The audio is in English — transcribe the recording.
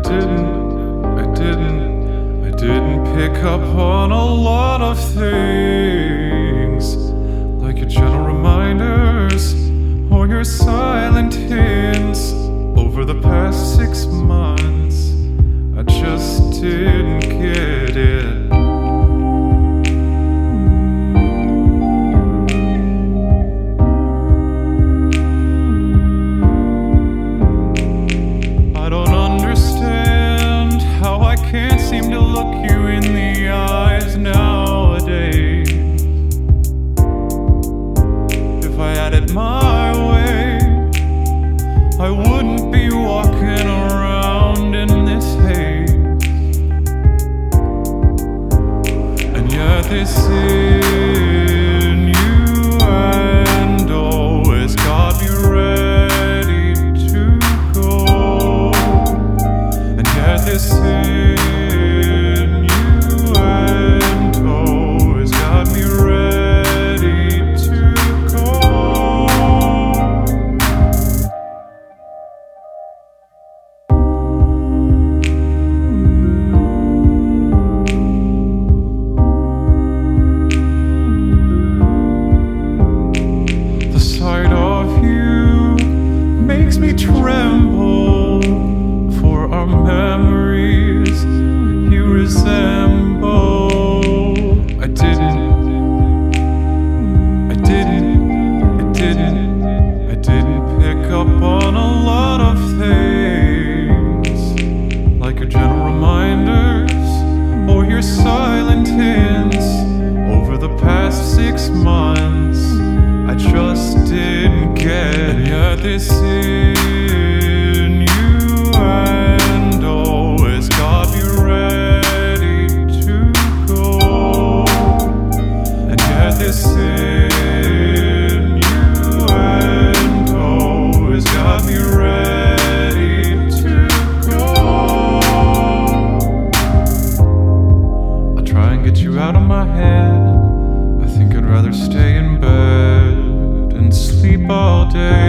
didn't, I didn't, I didn't pick up on a lot of things. Like your gentle reminders or your silent hints. Over the past six months, I just didn't get it. I wouldn't be walking around in this haze. And yet, this in me tremble this innuendo always got ready to go. And yet this innuendo always got me ready to go. I'll try and get you out of my head. I think I'd rather stay in bed and sleep all day.